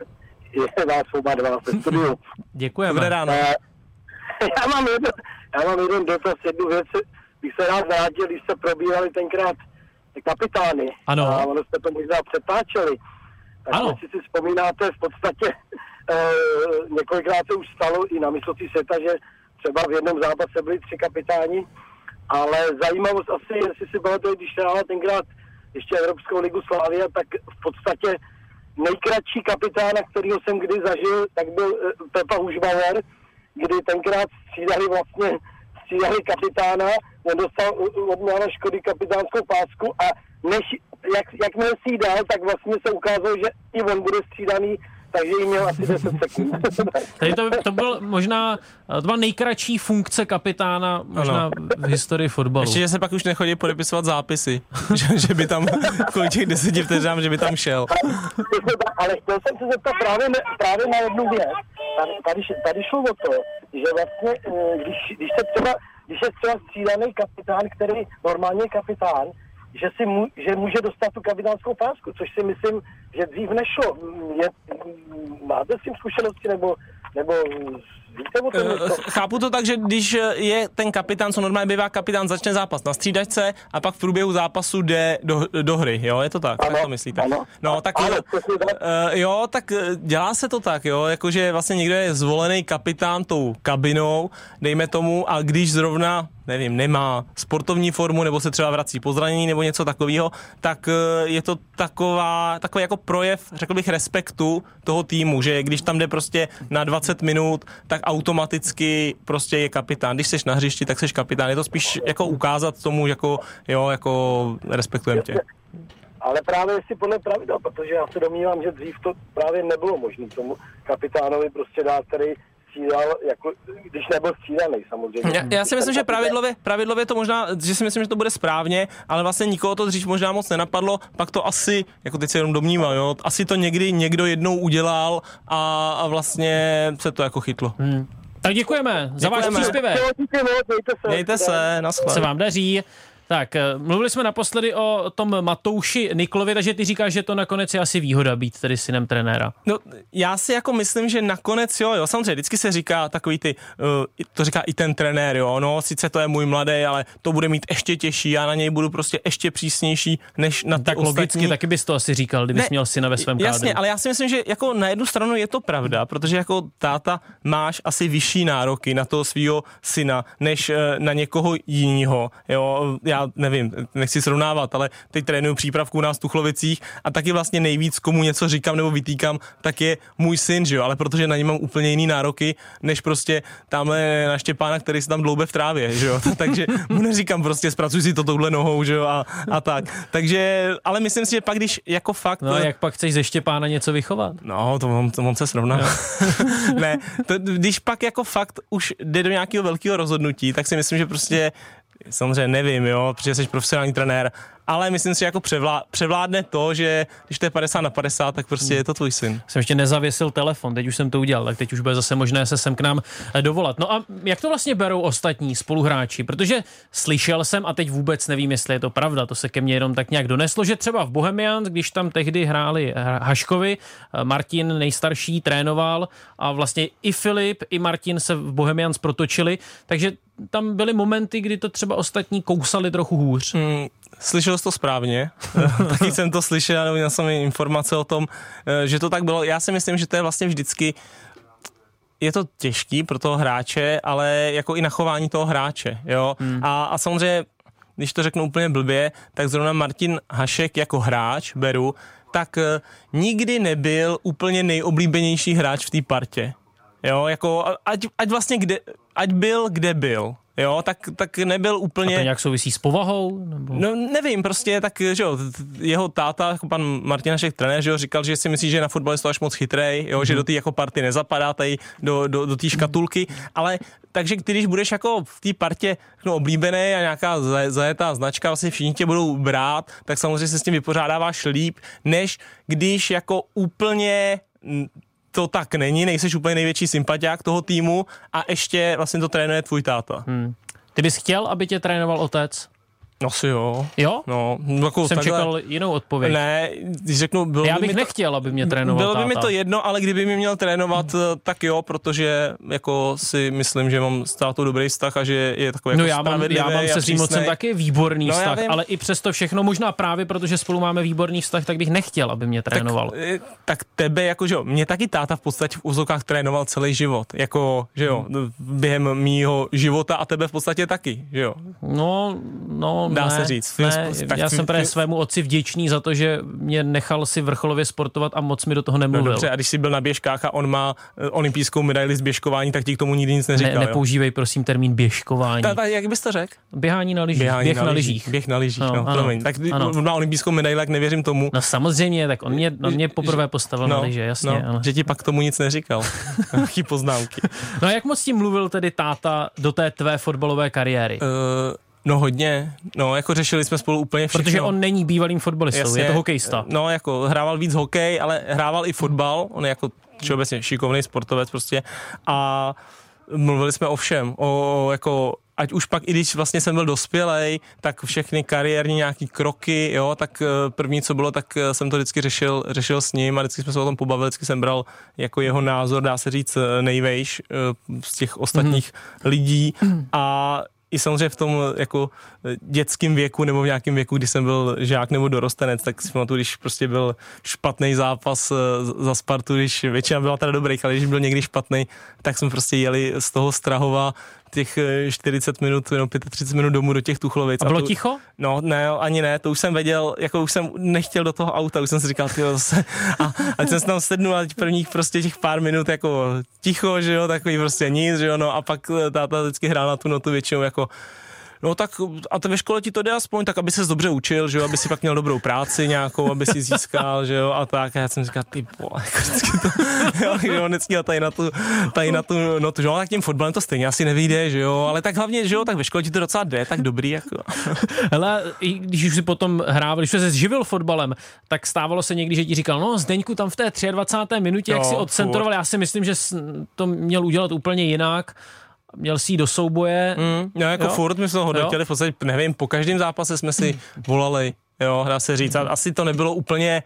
Je vás oba dva ve studiu. Děkujeme. Dobré ráno. Eh, (laughs) já, mám jeden, já mám jeden dotaz, jednu věc, bych se rád vrátil, když se probírali tenkrát kapitány. Ano. A ono jste to možná přetáčeli. Tak ano. si si vzpomínáte, v podstatě e, několikrát se už stalo i na mistrovství světa, že třeba v jednom zápase byli tři kapitáni, ale zajímavost asi, jestli si bylo to, když hrála tenkrát ještě Evropskou ligu Slávia, tak v podstatě nejkratší kapitána, kterýho jsem kdy zažil, tak byl e, Pepa Hušbauer, kdy tenkrát střídali vlastně střídali kapitána, nedostal od Milana Škody kapitánskou pásku a než, jak, jakmile si dal, tak vlastně se ukázalo, že i on bude střídaný takže jí měl asi 10 sekund. (laughs) Tady to, to byl možná, to byla nejkratší funkce kapitána možná ano. v historii fotbalu. Ještě, že se pak už nechodí podepisovat zápisy, (laughs) že, že by tam (laughs) kvůli těch deseti vteřinám, že by tam šel. Ale chtěl jsem se zeptat právě, právě na jednu věc. Tady, tady, tady šlo o to, že vlastně, eh, když, když se třeba když je třeba střídaný kapitán, který normálně je kapitán, že, si mu, že může dostat tu kapitánskou pásku, což si myslím, že dřív nešlo. Je, máte s tím zkušenosti, nebo Nebo víte o tom něco? Eh, Chápu to tak, že když je ten kapitán, co normálně bývá kapitán, začne zápas na střídačce a pak v průběhu zápasu jde do, do hry, jo, je to tak, Ano, tak to myslíte? ano. No, tak Ano, jo, přesně tak. eh, jo, tak eh, dělá se to tak, jo, jakože vlastně někdo je zvolený kapitán tou kabinou, dejme tomu, a když zrovna nevím, nemá sportovní formu, nebo se třeba vrací po zranění, nebo něco takového, tak je to taková, takový jako projev, řekl bych, respektu toho týmu, že když tam jde prostě na 20 minut, tak automaticky prostě je kapitán. Když jsi na hřišti, tak jsi kapitán. Je to spíš jako ukázat tomu, jako, jo, jako respektujeme tě. Ale právě si podle pravidel, protože já se domnívám, že dřív to právě nebylo možné tomu kapitánovi prostě dát, který střídal, jako, když nebyl střídaný samozřejmě. Já, já si myslím, že pravidlově, pravidlově to možná, že si myslím, že to bude správně, ale vlastně nikoho to dřív možná moc nenapadlo, pak to asi, jako teď se jenom domnívám, jo, asi to někdy někdo jednou udělal a, a vlastně se to jako chytlo. Hmm. Tak děkujeme za váš Děkujeme. příspěvek. Mějte se. Mějte se, Se naschle. vám daří. Tak, eh, mluvili jsme naposledy o tom Matouši Niklovi, takže ty říkáš, že to nakonec je asi výhoda být tedy synem trenéra. No, já si jako myslím, že nakonec, jo, jo, samozřejmě, vždycky se říká takový ty, uh, to říká i ten trenér, jo, no, sice to je můj mladý, ale to bude mít ještě těžší, já na něj budu prostě ještě přísnější, než na ty Tak ostatní. logicky, taky bys to asi říkal, kdybys Ne, měl syna ve svém Jasně, kádru. ale já si myslím, že jako na jednu stranu je to pravda, protože jako táta máš asi vyšší nároky na toho svého syna, než eh, na někoho jiného. Jo, já nevím, nechci srovnávat, ale teď trénuju přípravku u nás v Tuchlovicích a taky vlastně nejvíc, komu něco říkám nebo vytýkám, tak je můj syn, že jo, ale protože na ně mám úplně jiný nároky, než prostě tamhle na Štěpána, který se tam dloube v trávě, že jo, (laughs) takže mu neříkám prostě zpracuj si to touhle nohou, že jo, a, a tak. Takže, ale myslím si, že pak, když jako fakt... No a jak pak chceš ze Štěpána něco vychovat? No, to on, to on se srovná. (laughs) ne, to, když pak jako fakt už jde do nějakého velkého rozhodnutí, tak si myslím, že prostě samozřejmě nevím, jo, protože jsi profesionální trenér, ale myslím si, že jako převlá, převládne to, že když to je 50 na 50, tak prostě je to tvůj syn. Jsem ještě nezavěsil telefon, teď už jsem to udělal, tak teď už bude zase možné se sem k nám eh, dovolat. No a jak to vlastně berou ostatní spoluhráči? Protože slyšel jsem, a teď vůbec nevím, jestli je to pravda, to se ke mně jenom tak nějak doneslo, že třeba v Bohemians, když tam tehdy hráli eh, Haškovi, eh, Martin nejstarší trénoval a vlastně i Filip, i Martin se v Bohemians protočili, takže tam byly momenty, kdy to třeba ostatní kousali trochu hůř. Mm, Slyšel jsi to správně, (laughs) taky jsem to slyšel, nebo měl jsem informace o tom, eh, že to tak bylo. Já si myslím, že to je vlastně vždycky je to těžký pro toho hráče, ale jako i na chování toho hráče, jo. Hmm. A, a samozřejmě, když to řeknu úplně blbě, tak zrovna Martin Hašek jako hráč, beru, tak eh, nikdy nebyl úplně nejoblíbenější hráč v té partě. Jo, jako ať, ať vlastně kde, ať byl kde byl, jo, tak, tak nebyl A úplně... to nějak souvisí s povahou? Nebo... No nevím, prostě tak, že jo, jeho táta, jako pan Martin Našek trenér, že jo, říkal, že si myslí, že je na fotbalistu až moc chytrej, jo, že do té jako party nezapadá tady do, do, do té škatulky, ale takže když budeš jako v té partě no, oblíbený a nějaká za- zajetá značka, vlastně všichni tě budou brát, tak samozřejmě se s tím vypořádáváš líp, než když jako úplně to tak není, nejseš úplně největší sympatiák toho týmu a ještě vlastně to trénuje tvůj táta. Hmm. Ty bys chtěl, aby tě trénoval otec? Asi jo. Jo? No, jako Jsem takhle- čekal jinou odpověď. Ne, když řeknu, bylo Já by bych mi to, nechtěl, aby mě trénoval bylo by táta. mi to jedno, ale kdyby mi měl trénovat, eh, tak jo, protože jako si myslím, že mám s tátou dobrý vztah a že je takový No jako já mám, já mám se přísnej. taky výborný No, vztah, ale i přesto všechno, možná právě protože spolu máme výborný vztah, tak bych nechtěl, aby mě trénoval. Tak, eh, tak tebe, jako že jo, mě taky táta v podstatě v úzokách trénoval celý život, jako, že jo, během mýho života a tebe v podstatě taky, že jo. No, no, Dá ne, se říct. Ne, Tak já jsem právě svému otci vděčný za to, že mě nechal si vrcholově sportovat a moc mi do toho No nemluvil. dobře, a když jsi byl na běžkách a on má eh, olympijskou medaili z běžkování, tak ti k tomu nikdy nic neříkal, ne, jo? nepoužívej prosím termín běžkování. Ta, ta, jak bys to řekl? Běhání na lyžích, běh na lyžích. Běh na lyžích, No, no, no ano, promiň. Tak ano. on má olympijskou medaili, tak nevěřím tomu. No samozřejmě, tak on mě, on mě poprvé postavil na lyže, jasně. no, ano. že ti pak tomu nic neříkal. (laughs) Chyb poznámky. No a jak moc tím mluvil tedy táta do té tvé fotbalové kariéry? Uh, no hodně, no jako řešili jsme spolu úplně všechno. Protože on není bývalým fotbalistou, je to hokejista. No jako hrával víc hokej, ale hrával i fotbal, on je jako všeobecně šikovný sportovec prostě. A mluvili jsme o všem, o, o jako ať už pak, i když vlastně jsem byl dospělej, tak všechny kariérní nějaký kroky, jo, tak eh, první, co bylo, tak eh, jsem to vždycky řešil, řešil s ním a vždycky jsme se o tom pobavili, vždycky jsem bral jako jeho názor, dá se říct, nejvejš z těch ostatních mm. lidí. A i samozřejmě v tom jako dětském věku nebo v nějakém věku, kdy jsem byl žák nebo dorostenec, tak si pamatuju, když prostě byl špatný zápas eh, za Spartu, když většina byla teda dobrý, ale když byl někdy špatný, tak jsme prostě jeli z toho Strahova těch 40 eh, minut, no 35 minut domů do těch Tuchlovic. A bylo a to, ticho? No, ne, ani ne, to už jsem věděl, jako už jsem nechtěl do toho auta, už jsem si říkal, ty zase, a, a jsem se tam sednul a teď prvních prostě těch pár minut jako ticho, že jo, takový prostě nic, že jo, no a pak eh, táta vždycky hrál na tu notu většinou jako no tak a to ve škole ti to jde aspoň, tak aby se dobře učil, že jo, aby si pak měl dobrou práci nějakou, aby si získal, že jo, a tak. A já jsem říkal, ty vole, jako to, jo, jo, vždycky tady na tu, tady na tu, no to, že jo, tak tím fotbalem to stejně asi nevyjde, že jo, ale tak hlavně, že jo, tak ve škole ti to docela jde, tak dobrý, jako. Hele, i když už si potom hrával, když se živil fotbalem, tak stávalo se někdy, že ti říkal, no Zdeňku tam v té 23. minutě, jak si odcentroval, já si myslím, že to měl udělat úplně jinak měl si do souboje. Mm, no jako jo? furt my jsme ho hodnotili, v podstatě, nevím, po každém zápase jsme si volali, jo, dá se říct. A asi to nebylo úplně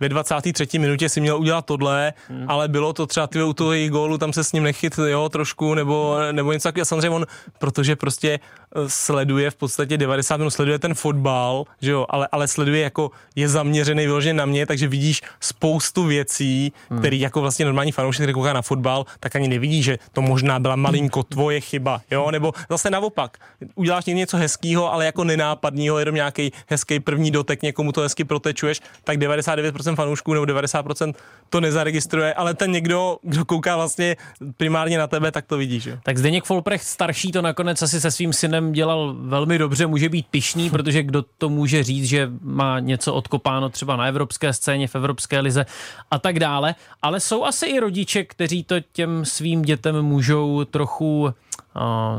ve 23. minutě si měl udělat tohle, hmm. ale bylo to třeba ty u toho jejich gólu, tam se s ním nechyt, jo, trošku, nebo, nebo něco takového. Samozřejmě on, protože prostě eh, sleduje v podstatě 90 minut, sleduje ten fotbal, že jo, ale, ale sleduje jako je zaměřený vyloženě na mě, takže vidíš spoustu věcí, hmm. který jako vlastně normální fanoušek, který kouká na fotbal, tak ani nevidí, že to možná byla malinko tvoje chyba, jo, nebo zase naopak, uděláš někdy něco hezkého, ale jako nenápadního, jenom nějaký hezký první dotek, někomu to hezky protečuješ, tak 99% 90% fanoušků nebo 90% to nezaregistruje, ale ten někdo, kdo kouká vlastně primárně na tebe, tak to vidí. Že? Tak Zdeněk Folprecht starší to nakonec asi se svým synem dělal velmi dobře, může být pišný, protože kdo to může říct, že má něco odkopáno třeba na evropské scéně, v evropské lize a tak dále. Ale jsou asi i rodiče, kteří to těm svým dětem můžou trochu,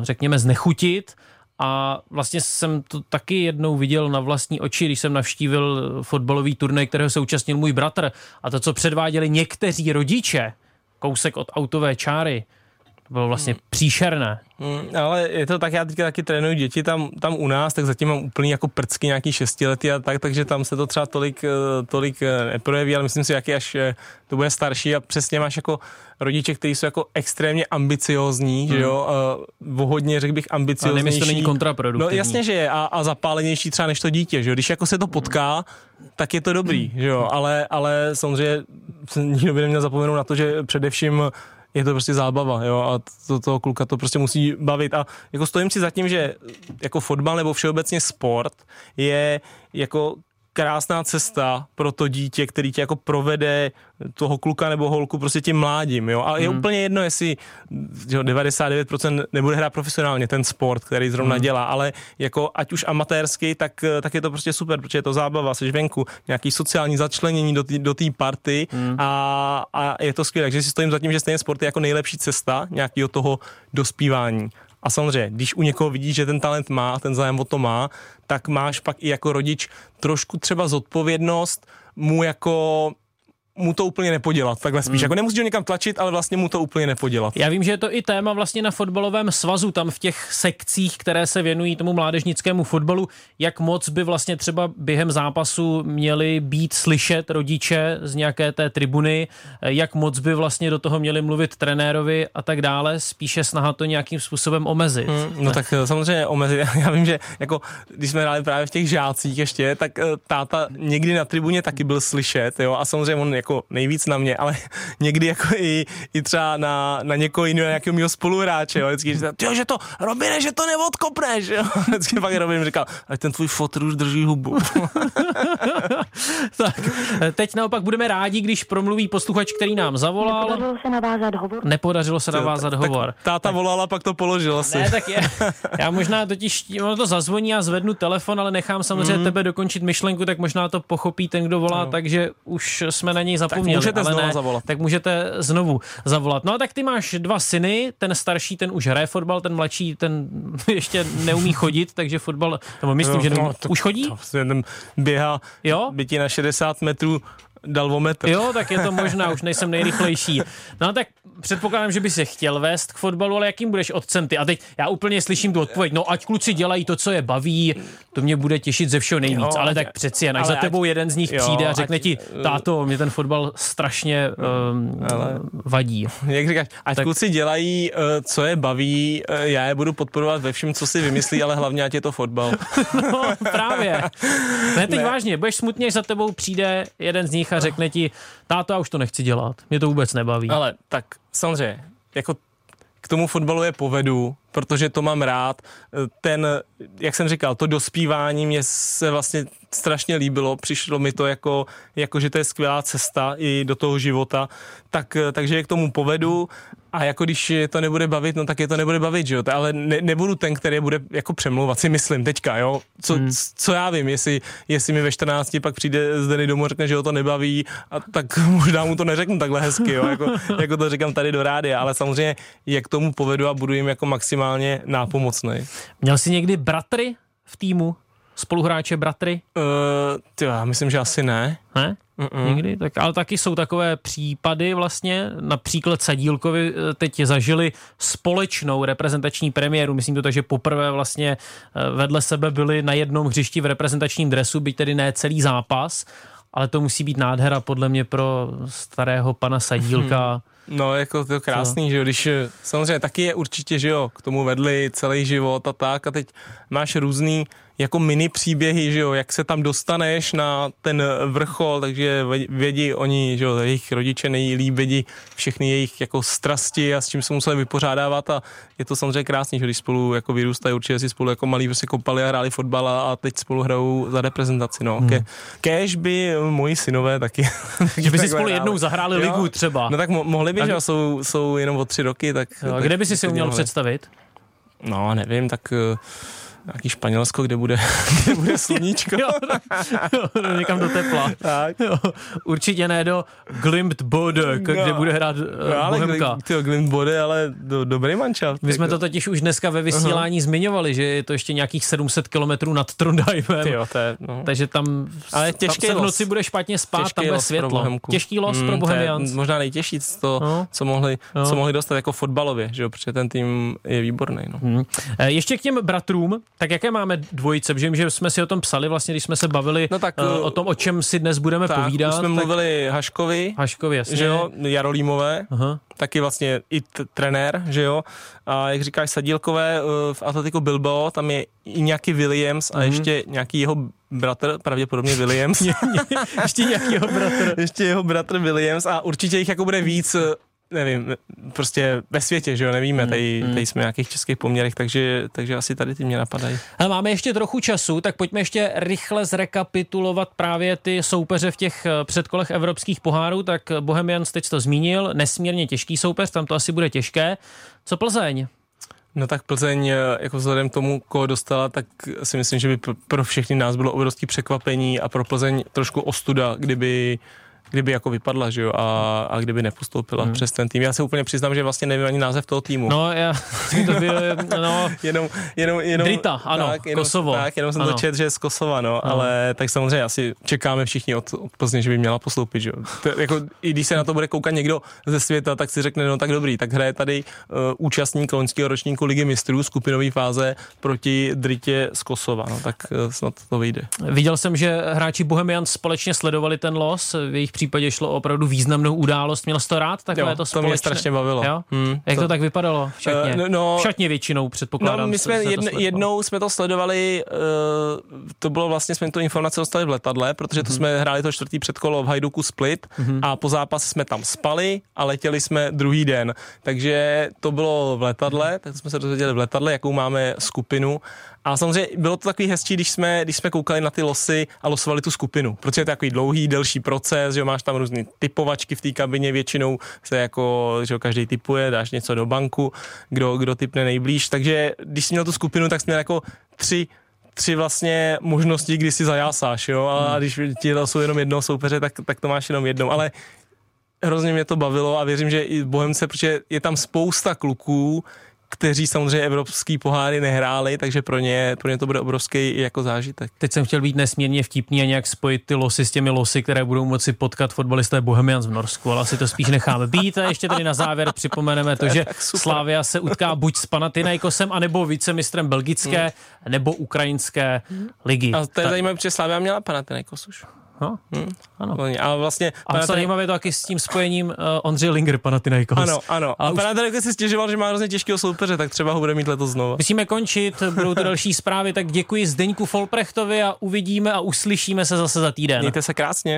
řekněme, znechutit, a vlastně jsem to taky jednou viděl na vlastní oči, když jsem navštívil fotbalový turnaj, kterého se účastnil můj bratr. A to, co předváděli někteří rodiče, kousek od autové čáry, to bylo vlastně hmm. příšerné. Hmm, ale je to tak, já teďka taky trénuji děti tam, tam u nás, tak zatím mám úplný jako prcky nějaký šestiletý a tak, takže tam se to třeba tolik, eh, tolik eh, neprojeví, ale myslím si, jaký až eh, to bude starší a přesně máš jako rodiče, kteří jsou jako extrémně ambiciozní, hmm. že jo, uh, hodně řekl bych ambicioznější. Ale to není kontraproduktivní. No jasně, že je a, a zapálenější třeba než to dítě, že jo, když jako se to potká, tak je to dobrý, hmm. že jo, ale, ale samozřejmě nikdo by neměl zapomenout na to, že především je to prostě zábava, jo, a to, toho kluka to prostě musí bavit. A jako stojím si za tím, že jako fotbal nebo všeobecně sport je jako krásná cesta pro to dítě, který tě jako provede toho kluka nebo holku prostě tím mládím, jo. A je hmm. úplně jedno, jestli jo, 99% nebude hrát profesionálně ten sport, který zrovna hmm. dělá, ale jako ať už amatérsky, tak, tak je to prostě super, protože je to zábava, jsi venku, nějaký sociální začlenění do té do party hmm. a, a, je to skvělé. Takže si stojím za tím, že stejně sport je jako nejlepší cesta nějakého toho dospívání. A samozřejmě, když u někoho vidíš, že ten talent má, ten zájem o to má, tak máš pak i jako rodič trošku třeba zodpovědnost mu jako mu to úplně nepodělat, takhle spíš. Hmm. Jako nemusíš ho někam tlačit, ale vlastně mu to úplně nepodělat. Já vím, že je to i téma vlastně na fotbalovém svazu, tam v těch sekcích, které se věnují tomu mládežnickému fotbalu, jak moc by vlastně třeba během zápasu měli být slyšet rodiče z nějaké té tribuny, jak moc by vlastně do toho měli mluvit trenérovi a tak dále, spíše snaha to nějakým způsobem omezit. Hmm, no tak eh, samozřejmě omezit. (laughs) Já vím, že jako když jsme hráli právě v těch žácích ještě, tak eh, táta někdy na tribuně taky byl slyšet, jo, a samozřejmě on jako nejvíc na mě, ale (laughs) někdy jako i, i třeba na, na někoho jiného, nějakého mého spoluhráče, jo, vždycky říká, tyjo, že to, Robine, že to neodkopneš, jo. (laughs) Vždycky pak Robin říkal, ale ten tvůj fotr už drží hubu. (laughs) tak, teď naopak budeme rádi, když promluví posluchač, který nám zavolal. Nepodařilo se navázat hovor. Nepodařilo se navázat tak, hovor. Tak táta tak, volala, pak to položil asi. Ne, tak je. Já možná totiž, ono to zazvoní a zvednu telefon, ale nechám samozřejmě mm. tebe dokončit myšlenku, tak možná to pochopí ten, kdo volá, no. takže už jsme na něj zapomněli. Tak můžete ale znovu ne, zavolat. Tak můžete znovu zavolat. No a tak ty máš dva syny, ten starší, ten už hraje fotbal, ten mladší, ten (laughs) ještě neumí chodit, takže fotbal, nebo myslím, no, že neumí, no, to, už chodí? To, ten běhá, jo? bytí na 60 metrů dal o metr. Jo, tak je to možná, už nejsem nejrychlejší. No tak předpokládám, že by se chtěl vést k fotbalu, ale jakým budeš otcem ty? A teď já úplně slyším tu odpověď, no ať kluci dělají to, co je baví, to mě bude těšit ze všeho nejvíc, jo, ale ať, tak přeci jen, až za tebou ať, jeden z nich jo, přijde a řekne ať, ti, táto, mě ten fotbal strašně um, ale, vadí. (laughs) Jak říkáš, ať tak, kluci dělají, uh, co je baví, uh, já je budu podporovat ve všem, co si vymyslí, ale hlavně ať je to fotbal. (laughs) no, právě. (laughs) Ne, teď ne. vážně, budeš smutně, za tebou přijde jeden z nich a řekne ti, táto, já už to nechci dělat, mě to vůbec nebaví. Ale tak samozřejmě, jako k tomu fotbalu je povedu, protože to mám rád. Ten, jak jsem říkal, to dospívání mě se vlastně strašně líbilo, přišlo mi to jako, jako že to je skvělá cesta i do toho života, tak, takže je k tomu povedu a jako když to nebude bavit, no tak je to nebude bavit, že jo, ale ne, nebudu ten, který bude jako přemlouvat, si myslím teďka, jo, co, hmm. co já vím, jestli, jestli mi ve 14 pak přijde z Denny domů a řekne, že ho to nebaví, a tak (laughs) možná mu to neřeknu takhle hezky, jo, jako, jako to říkám tady do rádia, ale samozřejmě jak tomu povedu a budu jim jako maximálně nápomocný. Měl jsi někdy bratry v týmu? Spoluhráče, bratry? Uh, tyjo, já myslím, že asi ne. Ne? Mm-mm. Nikdy? Tak, ale taky jsou takové případy vlastně, například Sadílkovi eh, teď zažili společnou reprezentační premiéru, myslím to tak, že poprvé vlastně eh, vedle sebe byli na jednom hřišti v reprezentačním dresu, byť tedy ne celý zápas, ale to musí být nádhera podle mě pro starého pana Sadílka. Hmm. No, jako to krásný, Co? že jo, když samozřejmě taky je určitě, že jo, k tomu vedli celý život a tak a teď máš různý jako mini příběhy, že jo, jak se tam dostaneš na ten vrchol, takže vědí oni, že jo, jejich rodiče nejlíp vědí všechny jejich jako strasti a s čím se museli vypořádávat a je to samozřejmě krásný, že když spolu jako vyrůstají, určitě si spolu jako malí prostě kopali a hráli fotbal a teď spolu hrajou za reprezentaci, no. Hmm. Ke, kež by moji synové taky. (laughs) že by si spolu jednou zahráli jo, ligu třeba. No tak mo- mohli by, tak... že jsou, jsou jenom o tři roky, tak... Jo, tak kde by si si uměl představit? No, nevím, tak nějaký Španělsko, kde bude, (laughs) kde bude sluníčko. jo, jo, někam do tepla. Tak. Jo, určitě ne do Glimt Bode, no, kde bude hrát uh, no, ale Bohemka. Tyjo, Glimt Bode, ale do, dobrý mančaft. My jsme to totiž už dneska ve vysílání uh-huh. zmiňovali, že je to ještě nějakých 700 kilometrů nad Trondheimem. Jo, to je, no. Takže tam, ale těžký tam se v noci bude špatně spát, těžký tam bude světlo. Těžký los mm, pro Bohemians. Možná nejtěžší to, no. co, mohli, no. co mohli dostat jako fotbalově, že jo, protože ten tým je výborný. No. Hmm. Ještě k těm bratrům, tak jaké máme dvojice? Protože že jsme si o tom psali, vlastně, když jsme se bavili no tak, uh, o tom, o čem si dnes budeme tak, povídat. Už jsme tak... mluvili Haškovi, Haškovi jasně. že jo, Jarolímové, Aha. taky vlastně i t- trenér, že jo. A jak říkáš, Sadílkové uh, v Atletico Bilbao, tam je i nějaký Williams a mm-hmm. ještě nějaký jeho bratr, pravděpodobně Williams. (laughs) ještě nějaký jeho bratr. (laughs) ještě jeho bratr Williams a určitě jich jako bude víc nevím, prostě ve světě, že jo, nevíme, hmm, tady, hmm. tady jsme v nějakých českých poměrech, takže, takže asi tady ty mě napadají. Ale máme ještě trochu času, tak pojďme ještě rychle zrekapitulovat právě ty soupeře v těch eh, předkolech evropských pohárů, tak Bohemians teď to zmínil, nesmírně těžký soupeř, tam to asi bude těžké. Co Plzeň? No tak Plzeň, eh, jako vzhledem tomu, koho dostala, tak si myslím, že by pro všechny nás bylo obrovské překvapení a pro Plzeň trošku ostuda, kdyby kdyby jako vypadla, že jo, a, a kdyby nepostoupila hmm. přes ten tým. Já se úplně přiznám, že vlastně nevím ani název toho týmu. No, já, (laughs) to byl, no, (laughs) jenom, jenom, jenom, Drita, ano, tak, jenom, Kosovo. Tak, jenom jsem ano. to čet, že je z Kosova, no, no, ale tak samozřejmě asi čekáme všichni od, od Plzně, že by měla postoupit, že jo. To, jako, I když se na to bude koukat někdo ze světa, tak si řekne, no tak dobrý, tak hraje tady uh, účastník loňského ročníku Ligy mistrů, skupinové fáze proti Dritě z Kosova, no, tak uh, snad to vyjde. Viděl jsem, že hráči Bohemian společně sledovali ten los, v jejich případě šlo o opravdu významnou událost. Měl jsi to rád? Takové jo, to, to mě strašně bavilo. Jo? Hmm, Jak to... to tak vypadalo v šatně? Uh, no, v šatně většinou předpokládám. No, my jsme jedn, jednou jsme to sledovali, uh, to bylo vlastně, jsme tu informaci dostali v letadle, protože to mm-hmm. jsme hráli to čtvrtý předkolo v Hajduku Split mm-hmm. a po zápase jsme tam spali a letěli jsme druhý den. Takže to bylo v letadle, tak jsme se dozvěděli v letadle, jakou máme skupinu a samozřejmě bylo to takový hezčí, když jsme, když jsme koukali na ty losy a losovali tu skupinu, protože je to takový dlouhý, delší proces, že máš tam různé typovačky v té kabině, většinou se jako, že každý typuje, dáš něco do banku, kdo, kdo typne nejblíž, takže když jsi měl tu skupinu, tak jsi měl jako tři tři vlastně možnosti, kdy si zajásáš, jo, a hmm. když ti jsou jenom jednoho soupeře, tak, tak to máš jenom jednou, ale hrozně mě to bavilo a věřím, že i Bohemce, protože je tam spousta kluků, kteří samozřejmě evropský poháry nehráli, takže pro ně, pro ně to bude obrovský jako zážitek. Teď jsem chtěl být nesmírně vtipný a nějak spojit ty losy s těmi losy, které budou moci potkat fotbalisté Bohemians v Norsku, ale asi to spíš necháme být. A ještě tady na závěr připomeneme to, že Slávia se utká buď s Panathinaikosem, anebo vicemistrem belgické hmm. nebo ukrajinské ligy. A to je zajímavé, protože Slávia měla Panathinaikos už. No, hmm. ano. Ale vlastně... A Panathinaik... zajímavé to taky s tím spojením uh, Ondřej Linger, Panathinaikos. Ano, ano. A, a už... Panathinaikos si stěžoval, že má hrozně těžkého soupeře, tak třeba ho bude mít letos znovu. Musíme končit, budou to (laughs) další zprávy, tak děkuji Zdeňku Folprechtovi a uvidíme a uslyšíme se zase za týden. Mějte se krásně.